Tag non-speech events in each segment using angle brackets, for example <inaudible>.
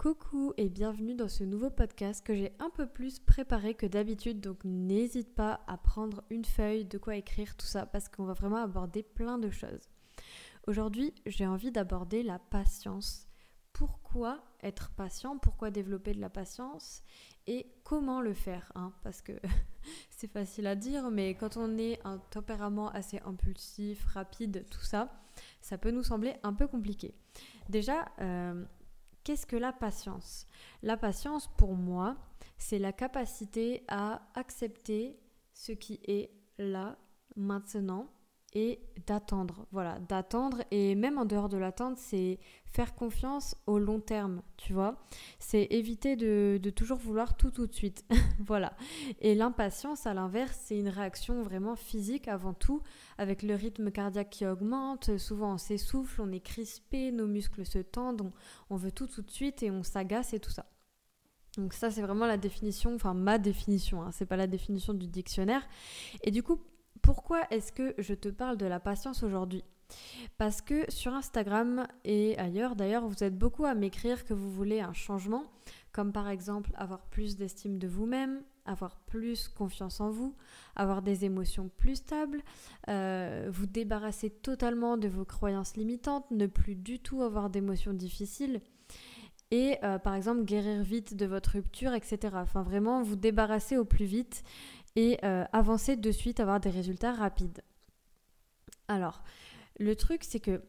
Coucou et bienvenue dans ce nouveau podcast que j'ai un peu plus préparé que d'habitude, donc n'hésite pas à prendre une feuille, de quoi écrire, tout ça, parce qu'on va vraiment aborder plein de choses. Aujourd'hui, j'ai envie d'aborder la patience. Pourquoi être patient? Pourquoi développer de la patience? Et comment le faire hein? Parce que <laughs> c'est facile à dire, mais quand on est un tempérament assez impulsif, rapide, tout ça, ça peut nous sembler un peu compliqué. Déjà, euh, Qu'est-ce que la patience? La patience, pour moi, c'est la capacité à accepter ce qui est là, maintenant, et d'attendre. Voilà, d'attendre. Et même en dehors de l'attente, c'est faire confiance au long terme, tu vois. C'est éviter de, toujours vouloir tout tout de suite. <laughs> voilà. Et l'impatience, à l'inverse, c'est une réaction vraiment physique avant tout, avec le rythme cardiaque qui augmente. Souvent, on s'essouffle, on est crispé, nos muscles se tendent, on, on veut tout tout de suite et on s'agace et tout ça. Donc ça, c'est vraiment la définition, enfin ma définition, hein, c'est pas la définition du dictionnaire. Et du coup, pourquoi est-ce que je te parle de la patience aujourd'hui? Parce que sur Instagram et ailleurs d'ailleurs, vous êtes beaucoup à m'écrire que vous voulez un changement, comme par exemple avoir plus d'estime de vous-même, avoir plus confiance en vous, avoir des émotions plus stables, euh, vous débarrasser totalement de vos croyances limitantes, ne plus du tout avoir d'émotions difficiles et euh, par exemple guérir vite de votre rupture, etc. Enfin vraiment vous débarrasser au plus vite et euh, avancer de suite, avoir des résultats rapides. Alors, le truc, c'est que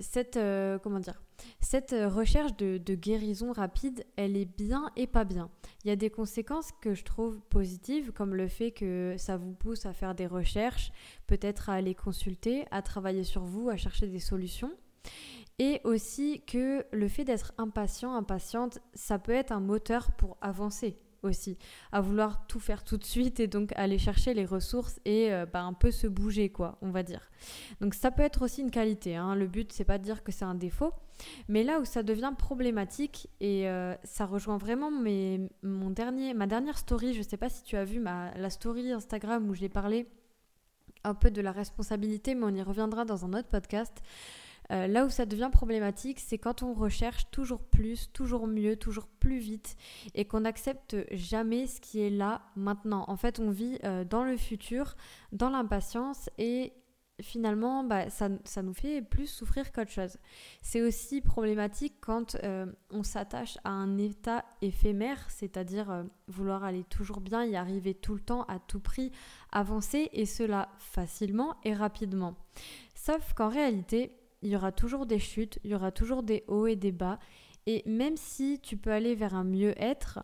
cette, euh, comment dire, cette recherche de, guérison rapide, elle est bien et pas bien. Il y a des conséquences que je trouve positives, comme le fait que ça vous pousse à faire des recherches, peut-être à aller consulter, à travailler sur vous, à chercher des solutions. Et aussi que le fait d'être impatient, impatiente, ça peut être un moteur pour avancer aussi, à vouloir tout faire tout de suite et donc aller chercher les ressources et euh, bah, un peu se bouger, quoi, on va dire. Donc ça peut être aussi une qualité, hein. le but c'est pas de dire que c'est un défaut, mais là où ça devient problématique et euh, ça rejoint vraiment mes, mon dernier, ma dernière story, je sais pas si tu as vu ma, la story Instagram où j'ai parlé un peu de la responsabilité, mais on y reviendra dans un autre podcast. Euh, là où ça devient problématique, c'est quand on recherche toujours plus, toujours mieux, toujours plus vite et qu'on n'accepte jamais ce qui est là maintenant. En fait, on vit euh, dans le futur, dans l'impatience et finalement, bah, ça, ça, nous fait plus souffrir qu'autre chose. C'est aussi problématique quand euh, on s'attache à un état éphémère, c'est-à-dire vouloir aller toujours bien, y arriver tout le temps, à tout prix, avancer, et cela facilement et rapidement. Sauf qu'en réalité, il y aura toujours des chutes, il y aura toujours des hauts et des bas. Et même si tu peux aller vers un mieux-être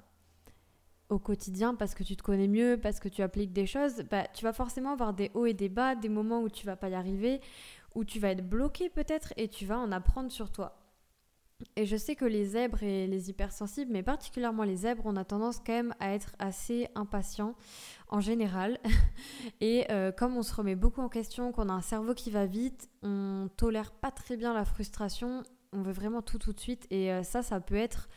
au quotidien parce que tu te connais mieux, parce que tu appliques des choses, bah, tu vas forcément avoir des hauts et des bas, des moments où tu vas pas y arriver, où tu vas être bloqué peut-être et tu vas en apprendre sur toi. Et je sais que les zèbres et les hypersensibles, mais particulièrement les zèbres, on a tendance quand même à être assez impatients en général. <laughs> Et euh, comme on se remet beaucoup en question, qu'on a un cerveau qui va vite, on tolère pas très bien la frustration, on veut vraiment tout tout de suite. Et euh, ça, ça peut être...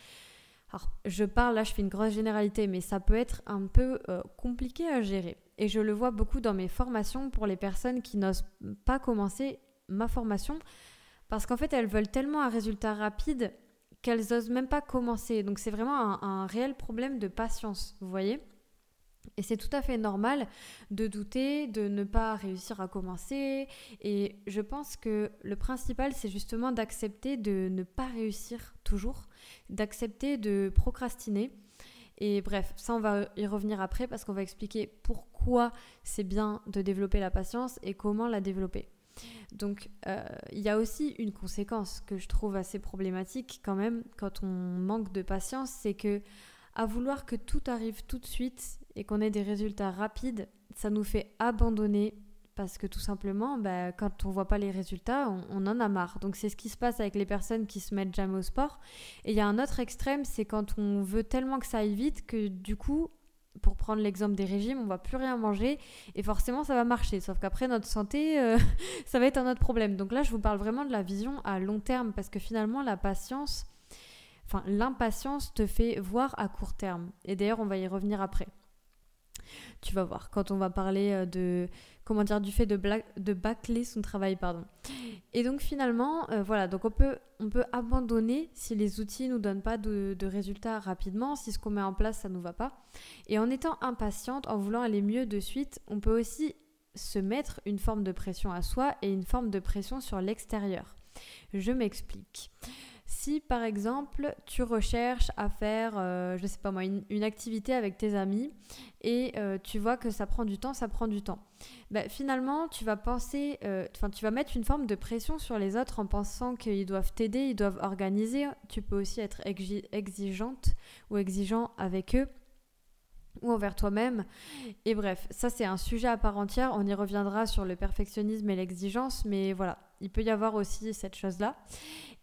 Alors, je parle, là je fais une grosse généralité, mais ça peut être un peu euh, compliqué à gérer. Et je le vois beaucoup dans mes formations pour les personnes qui n'osent pas commencer ma formation parce qu'en fait, elles veulent tellement un résultat rapide qu'elles n'osent même pas commencer. Donc c'est vraiment un, réel problème de patience, vous voyez et c'est tout à fait normal de douter, de ne pas réussir à commencer. Et je pense que le principal, c'est justement d'accepter de ne pas réussir toujours, d'accepter de procrastiner. Et bref, ça, on va y revenir après parce qu'on va expliquer pourquoi c'est bien de développer la patience et comment la développer. Donc euh, il y a aussi une conséquence que je trouve assez problématique quand même quand on manque de patience, c'est que à vouloir que tout arrive tout de suite et qu'on ait des résultats rapides, ça nous fait abandonner parce que tout simplement, bah, quand on voit pas les résultats, on, on en a marre. Donc c'est ce qui se passe avec les personnes qui se mettent jamais au sport. Et il y a un autre extrême, c'est quand on veut tellement que ça aille vite que du coup, pour prendre l'exemple des régimes, on va plus rien manger et forcément ça va marcher. Sauf qu'après notre santé, euh, <laughs> ça va être un autre problème. Donc là, je vous parle vraiment de la vision à long terme parce que finalement, la patience, enfin l'impatience te fait voir à court terme. Et d'ailleurs, on va y revenir après. Tu vas voir, quand on va parler euh, de comment dire, du fait de, bâcler son travail, pardon. Et donc finalement, euh, voilà, donc on peut, on peut abandonner si les outils nous donnent pas de, de résultats rapidement, si ce qu'on met en place ça nous va pas. Et en étant impatiente, en voulant aller mieux de suite, on peut aussi se mettre une forme de pression à soi et une forme de pression sur l'extérieur. Je m'explique. Si par exemple tu recherches à faire, euh, je sais pas moi, une, activité avec tes amis et euh, tu vois que ça prend du temps, ça prend du temps. Ben, finalement, tu vas penser, euh, enfin tu vas mettre une forme de pression sur les autres en pensant qu'ils doivent t'aider, ils doivent organiser. Tu peux aussi être exigeante ou exigeant avec eux ou envers toi-même. Et bref, ça c'est un sujet à part entière. On y reviendra sur le perfectionnisme et l'exigence, mais voilà, il peut y avoir aussi cette chose-là.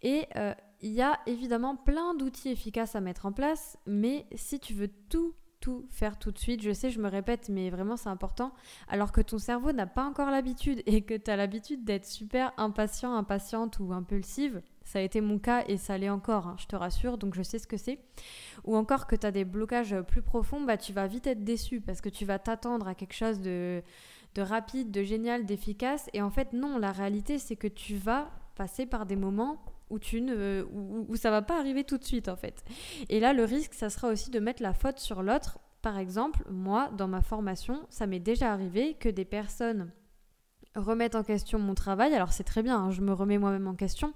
Et euh, il y a évidemment plein d'outils efficaces à mettre en place, mais si tu veux tout tout faire tout de suite. Je sais, je me répète, mais vraiment c'est important. Alors que ton cerveau n'a pas encore l'habitude et que tu as l'habitude d'être super impatient, impatiente ou impulsive, ça a été mon cas et ça l'est encore, hein, je te rassure, donc je sais ce que c'est. Ou encore que tu as des blocages plus profonds, bah, tu vas vite être déçu parce que tu vas t'attendre à quelque chose de, de rapide, de génial, d'efficace. Et en fait, non, la réalité, c'est que tu vas passer par des moments où, tu ne, où, où ça va pas arriver tout de suite, en fait. Et là, le risque, ça sera aussi de mettre la faute sur l'autre. Par exemple, moi, dans ma formation, ça m'est déjà arrivé que des personnes remettent en question mon travail. Alors c'est très bien, hein, je me remets moi-même en question,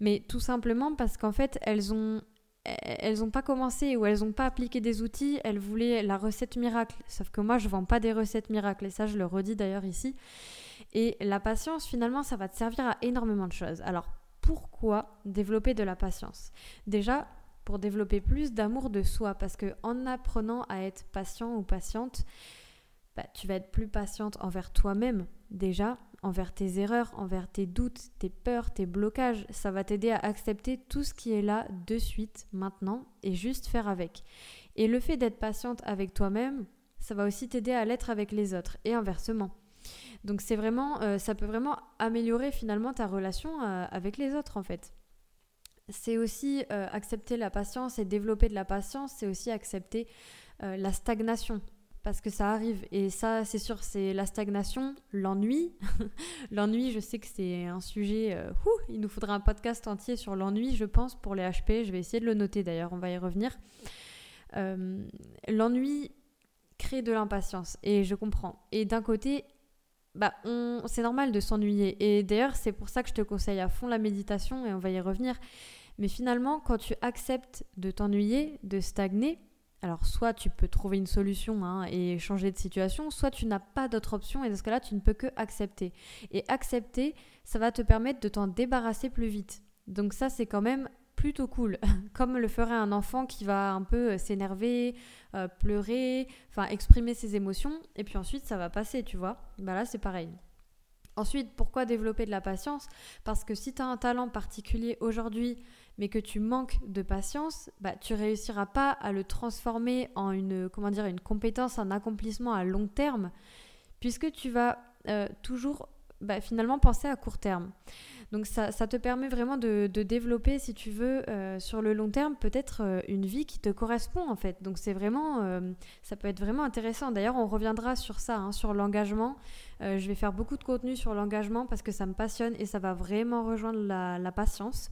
mais tout simplement parce qu'en fait, elles ont elles n'ont pas commencé ou elles n'ont pas appliqué des outils, elles voulaient la recette miracle. Sauf que moi, je vends pas des recettes miracles, et ça, je le redis d'ailleurs ici. Et la patience, finalement, ça va te servir à énormément de choses. Alors, pourquoi développer de la patience? Déjà, pour développer plus d'amour de soi, parce que en apprenant à être patient ou patiente, bah, tu vas être plus patiente envers toi-même déjà, envers tes erreurs, envers tes doutes, tes peurs, tes blocages. Ça va t'aider à accepter tout ce qui est là de suite, maintenant, et juste faire avec. Et le fait d'être patiente avec toi-même, ça va aussi t'aider à l'être avec les autres, et inversement. Donc c'est vraiment, euh, ça peut vraiment améliorer finalement ta relation euh, avec les autres en fait. C'est aussi euh, accepter la patience et développer de la patience, c'est aussi accepter la stagnation parce que ça arrive. Et ça, c'est sûr, c'est la stagnation, l'ennui. <laughs> l'ennui, je sais que c'est un sujet... Il nous faudra un podcast entier sur l'ennui, je pense, pour les HP. Je vais essayer de le noter d'ailleurs, on va y revenir. L'ennui crée de l'impatience, et je comprends. Et d'un côté, bah, on... c'est normal de s'ennuyer. Et d'ailleurs, c'est pour ça que je te conseille à fond la méditation, et on va y revenir. Mais finalement, quand tu acceptes de t'ennuyer, de stagner, alors soit tu peux trouver une solution hein, et changer de situation, soit tu n'as pas d'autre option et dans ce cas-là, tu ne peux que accepter. Et accepter, ça va te permettre de t'en débarrasser plus vite. Donc ça, c'est quand même plutôt cool, <laughs> comme le ferait un enfant qui va un peu euh, s'énerver, euh, pleurer, enfin exprimer ses émotions, et puis ensuite ça va passer, tu vois. Bah là, c'est pareil. Ensuite, pourquoi développer de la patience? Parce que si tu as un talent particulier aujourd'hui, mais que tu manques de patience, bah, tu réussiras pas à le transformer en une, comment dire, une compétence, un accomplissement à long terme, puisque tu vas euh, toujours bah, finalement penser à court terme. Donc ça, te permet vraiment de, développer, si tu veux, euh, sur le long terme, peut-être euh, une vie qui te correspond en fait. Donc c'est vraiment, ça peut être vraiment intéressant. D'ailleurs, on reviendra sur ça, hein, sur l'engagement. je vais faire beaucoup de contenu sur l'engagement parce que ça me passionne et ça va vraiment rejoindre la patience.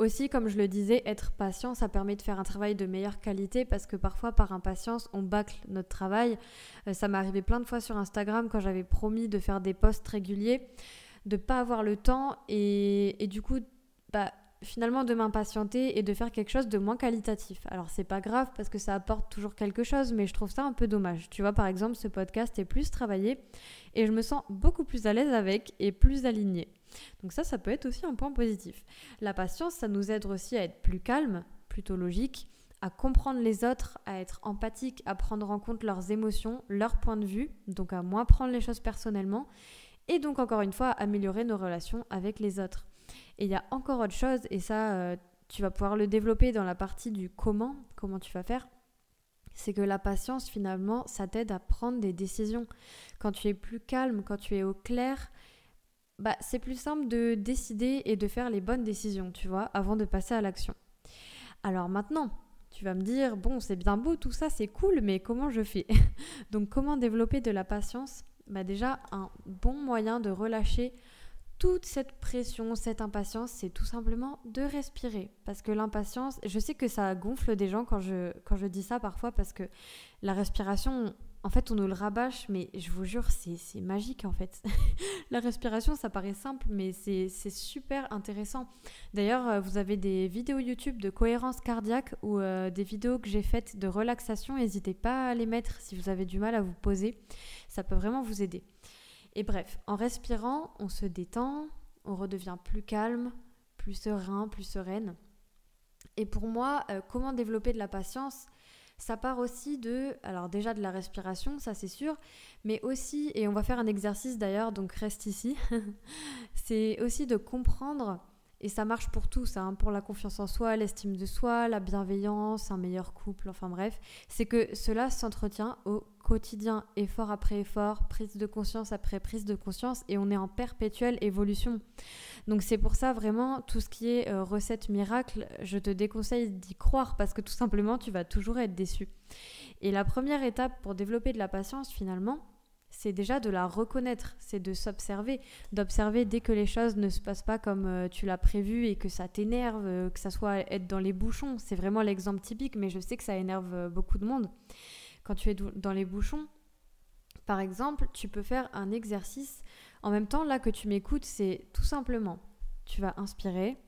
Aussi, comme je le disais, être patient, ça permet de faire un travail de meilleure qualité parce que parfois, par impatience, on bâcle notre travail. Euh, ça m'est arrivé plein de fois sur Instagram quand j'avais promis de faire des posts réguliers, de pas avoir le temps et, du coup, bah, finalement de m'impatienter et de faire quelque chose de moins qualitatif. Alors c'est pas grave parce que ça apporte toujours quelque chose, mais je trouve ça un peu dommage. Tu vois, par exemple, ce podcast est plus travaillé et je me sens beaucoup plus à l'aise avec et plus alignée. Donc ça, ça peut être aussi un point positif. La patience, ça nous aide aussi à être plus calme, plutôt logique, à comprendre les autres, à être empathique, à prendre en compte leurs émotions, leurs points de vue, donc à moins prendre les choses personnellement, et donc encore une fois à améliorer nos relations avec les autres. Et il y a encore autre chose, et ça, euh, tu vas pouvoir le développer dans la partie du comment, comment tu vas faire. C'est que la patience, finalement, ça t'aide à prendre des décisions. Quand tu es plus calme, quand tu es au clair, bah, c'est plus simple de décider et de faire les bonnes décisions, tu vois, avant de passer à l'action. Alors maintenant, tu vas me dire, bon, c'est bien beau, tout ça, c'est cool, mais comment je fais? <laughs> Donc comment développer de la patience? Bah déjà un bon moyen de relâcher toute cette pression, cette impatience, c'est tout simplement de respirer. Parce que l'impatience, je sais que ça gonfle des gens quand je, quand je dis ça parfois, parce que la respiration, en fait, on nous le rabâche, mais je vous jure, c'est magique en fait. <laughs> la respiration, ça paraît simple, mais c'est super intéressant. D'ailleurs, euh, vous avez des vidéos YouTube de cohérence cardiaque ou euh, des vidéos que j'ai faites de relaxation. N'hésitez pas à les mettre si vous avez du mal à vous poser. Ça peut vraiment vous aider. Et bref, en respirant, on se détend, on redevient plus calme, plus serein, plus sereine. Et pour moi, euh, comment développer de la patience? Ça part aussi de, alors déjà de la respiration, ça c'est sûr, mais aussi, et on va faire un exercice d'ailleurs, donc reste ici, <laughs> c'est aussi de comprendre, et ça marche pour tout, ça, hein, pour la confiance en soi, l'estime de soi, la bienveillance, un meilleur couple, enfin bref, c'est que cela s'entretient au quotidien, effort après effort, prise de conscience après prise de conscience, et on est en perpétuelle évolution. Donc c'est pour ça vraiment tout ce qui est euh, recette miracle, je te déconseille d'y croire parce que tout simplement tu vas toujours être déçu. Et la première étape pour développer de la patience finalement, c'est déjà de la reconnaître, c'est de s'observer, d'observer dès que les choses ne se passent pas comme euh, tu l'as prévu et que ça t'énerve, euh, que ça soit être dans les bouchons. C'est vraiment l'exemple typique, mais je sais que ça énerve beaucoup de monde quand tu es dans les bouchons, par exemple, tu peux faire un exercice. En même temps, là que tu m'écoutes, c'est tout simplement, tu vas inspirer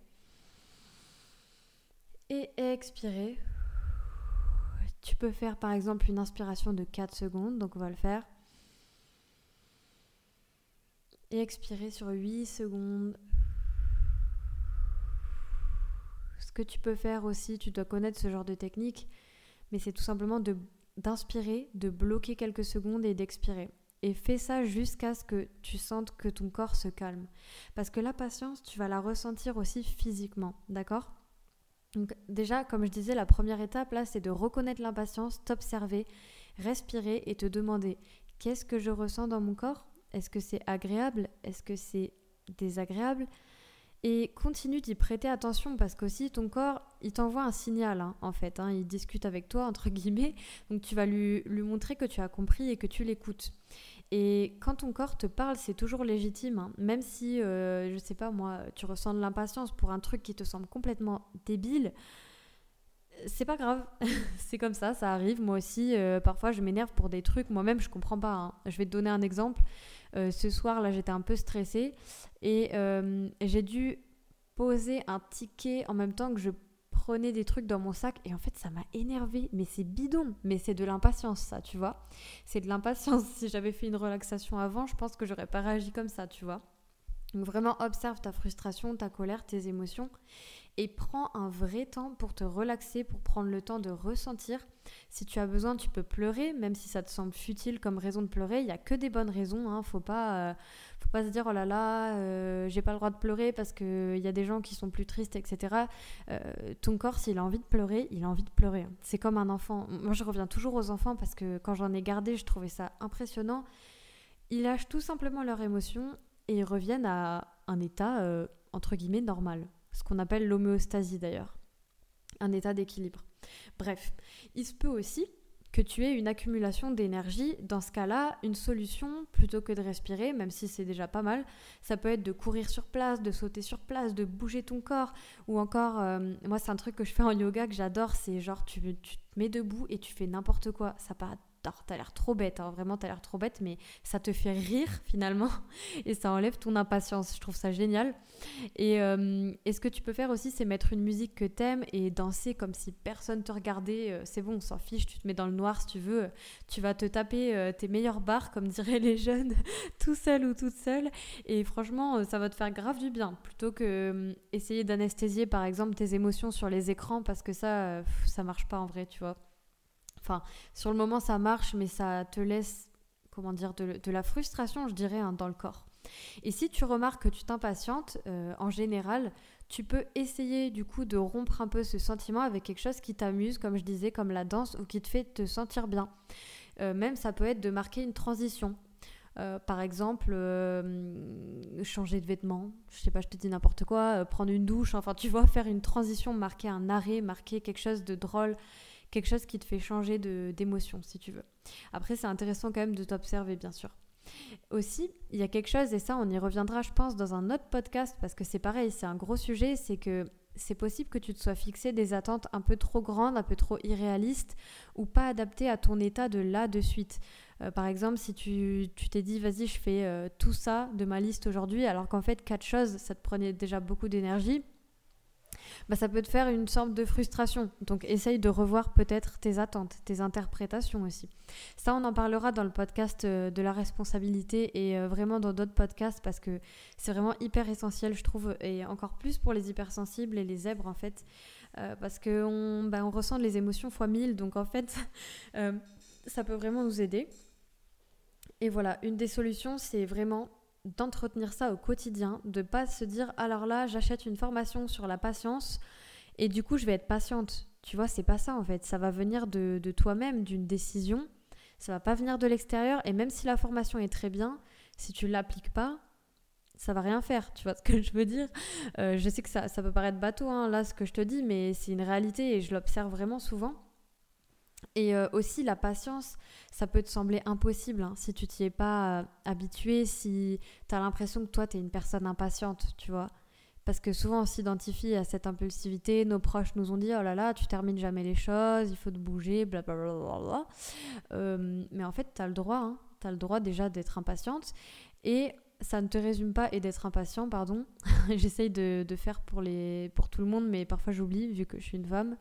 et expirer. Tu peux faire par exemple une inspiration de 4 secondes, donc on va le faire. Et expirer sur 8 secondes. Ce que tu peux faire aussi, tu dois connaître ce genre de technique, mais c'est tout simplement d'inspirer, de bloquer quelques secondes et d'expirer. Et fais ça jusqu'à ce que tu sentes que ton corps se calme. Parce que la patience, tu vas la ressentir aussi physiquement, d'accord? Donc déjà, comme je disais, la première étape là, c'est de reconnaître l'impatience, t'observer, respirer et te demander qu'est-ce que je ressens dans mon corps? Est-ce que c'est agréable? Est-ce que c'est désagréable? Et continue d'y prêter attention parce qu'aussi ton corps, il t'envoie un signal hein, en fait. Hein. il discute avec toi, entre guillemets. <laughs> Donc tu vas lui, lui montrer que tu as compris et que tu l'écoutes. Et quand ton corps te parle, c'est toujours légitime. Hein. même si, euh, je sais pas moi, tu ressens de l'impatience pour un truc qui te semble complètement débile. C'est pas grave, <laughs> c'est comme ça, ça arrive. Moi aussi, euh, parfois je m'énerve pour des trucs, moi-même je comprends pas. Je vais te donner un exemple. Euh, ce soir, là, j'étais un peu stressée et euh, j'ai dû poser un ticket en même temps que je prenais des trucs dans mon sac et en fait ça m'a énervé mais c'est bidon mais c'est de l'impatience ça tu vois. C'est de l'impatience. <laughs> Si j'avais fait une relaxation avant je pense que j'aurais pas réagi comme ça tu vois. Donc vraiment observe ta frustration ta colère tes émotions et prends un vrai temps pour te relaxer, pour prendre le temps de ressentir. Si tu as besoin, tu peux pleurer, même si ça te semble futile comme raison de pleurer. Il n'y a que des bonnes raisons. Hein. Faut pas, euh, faut pas se dire oh là là, euh, j'ai pas le droit de pleurer parce qu'il y a des gens qui sont plus tristes, etc. Euh, ton corps, s'il a envie de pleurer, il a envie de pleurer. C'est comme un enfant. Moi, je reviens toujours aux enfants parce que quand j'en ai gardé, je trouvais ça impressionnant. Ils lâchent tout simplement leurs émotions et ils reviennent à un état entre guillemets normal ce qu'on appelle l'homéostasie d'ailleurs, un état d'équilibre. Bref, il se peut aussi que tu aies une accumulation d'énergie. Dans ce cas-là, une solution, plutôt que de respirer, même si c'est déjà pas mal, ça peut être de courir sur place, de sauter sur place, de bouger ton corps, ou encore, euh, moi c'est un truc que je fais en yoga que j'adore, c'est genre tu, tu, te mets debout et tu fais n'importe quoi. Ça paraît t'as l'air trop bête, hein, vraiment t'as l'air trop bête, mais ça te fait rire <laughs> finalement et ça enlève ton impatience. Je trouve ça génial. Euh, et, ce que tu peux faire aussi, c'est mettre une musique que t'aimes et danser comme si personne te regardait. Euh, c'est bon, on s'en fiche, tu te mets dans le noir si tu veux. Tu vas te taper euh, tes meilleurs bars, comme diraient les jeunes, <laughs> tout seul ou toute seule. Et franchement, ça va te faire grave du bien plutôt que essayer d'anesthésier par exemple tes émotions sur les écrans parce que ça, ça marche pas en vrai, tu vois. Enfin, sur le moment, ça marche, mais ça te laisse, comment dire, de, la frustration, je dirais, hein, dans le corps. Et si tu remarques que tu t'impatientes, euh, en général, tu peux essayer du coup de rompre un peu ce sentiment avec quelque chose qui t'amuse, comme je disais, comme la danse, ou qui te fait te sentir bien. Euh, même ça peut être de marquer une transition. Euh, par exemple, changer de vêtements, je sais pas, je te dis n'importe quoi, prendre une douche, enfin tu vois, faire une transition, marquer un arrêt, marquer quelque chose de drôle, quelque chose qui te fait changer d'émotion, si tu veux. Après, c'est intéressant quand même de t'observer, bien sûr. Aussi, il y a quelque chose, et ça on y reviendra je pense dans un autre podcast, parce que c'est pareil, c'est un gros sujet, c'est que c'est possible que tu te sois fixé des attentes un peu trop grandes, un peu trop irréalistes, ou pas adaptées à ton état de là de suite. Euh, par exemple, si tu t'es dit, vas-y, je fais euh, tout ça de ma liste aujourd'hui, alors qu'en fait, quatre choses, ça te prenait déjà beaucoup d'énergie, bah, ça peut te faire une sorte de frustration. Donc essaye de revoir peut-être tes attentes, tes interprétations aussi. Ça, on en parlera dans le podcast euh, de la responsabilité et euh, vraiment dans d'autres podcasts parce que c'est vraiment hyper essentiel, je trouve, et encore plus pour les hypersensibles et les zèbres en fait, euh, parce qu'on bah, on ressent les émotions fois mille. Donc en fait, <laughs> ça peut vraiment nous aider. Et voilà, une des solutions, c'est vraiment d'entretenir ça au quotidien, de pas se dire alors là j'achète une formation sur la patience et du coup je vais être patiente. Tu vois, c'est pas ça en fait. Ça va venir de, toi-même, d'une décision. Ça va pas venir de l'extérieur. Et même si la formation est très bien, si tu l'appliques pas, ça va rien faire. Tu vois ce que je veux dire? Euh, Je sais que ça, ça peut paraître bateau hein, là ce que je te dis, mais c'est une réalité et je l'observe vraiment souvent. Et euh, aussi la patience, ça peut te sembler impossible hein, si tu t'y es pas euh, habitué, si tu as l'impression que toi tu es une personne impatiente, tu vois. Parce que souvent on s'identifie à cette impulsivité, nos proches nous ont dit oh là là, tu termines jamais les choses, il faut te bouger, blablabla. Euh, mais en fait, tu as le droit, hein, tu as le droit déjà d'être impatiente. Et ça ne te résume pas et d'être impatient, pardon. <laughs> J'essaye de, faire pour, les, pour tout le monde, mais parfois j'oublie vu que je suis une femme.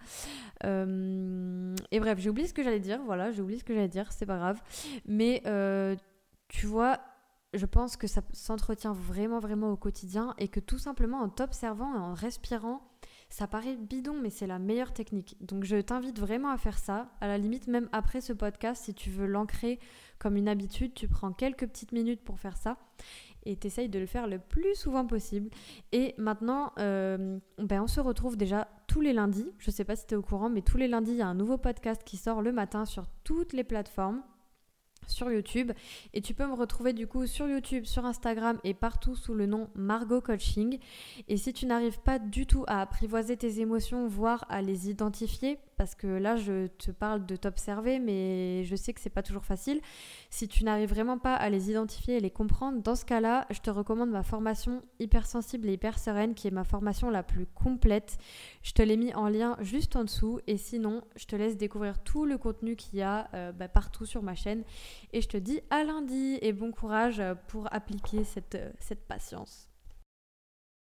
Euh, et bref, j'ai oublié ce que j'allais dire. Voilà, j'ai oublié ce que j'allais dire, c'est pas grave. Mais euh, tu vois, je pense que ça s'entretient vraiment, vraiment au quotidien et que tout simplement en t'observant et en respirant, ça paraît bidon, mais c'est la meilleure technique. Donc je t'invite vraiment à faire ça. À la limite, même après ce podcast, si tu veux l'ancrer comme une habitude, tu prends quelques petites minutes pour faire ça et t'essayes de le faire le plus souvent possible. Et maintenant, euh, ben on se retrouve déjà tous les lundis. Je sais pas si tu es au courant, mais tous les lundis, il y a un nouveau podcast qui sort le matin sur toutes les plateformes sur YouTube et tu peux me retrouver du coup sur YouTube, sur Instagram et partout sous le nom Margot Coaching. Et si tu n'arrives pas du tout à apprivoiser tes émotions, voire à les identifier, parce que là je te parle de t'observer, mais je sais que c'est pas toujours facile. Si tu n'arrives vraiment pas à les identifier et les comprendre, dans ce cas-là, je te recommande ma formation hypersensible et hyper sereine, qui est ma formation la plus complète. Je te l'ai mis en lien juste en dessous, et sinon, je te laisse découvrir tout le contenu qu'il y a euh, bah, partout sur ma chaîne. Et je te dis à lundi et bon courage pour appliquer cette, cette patience.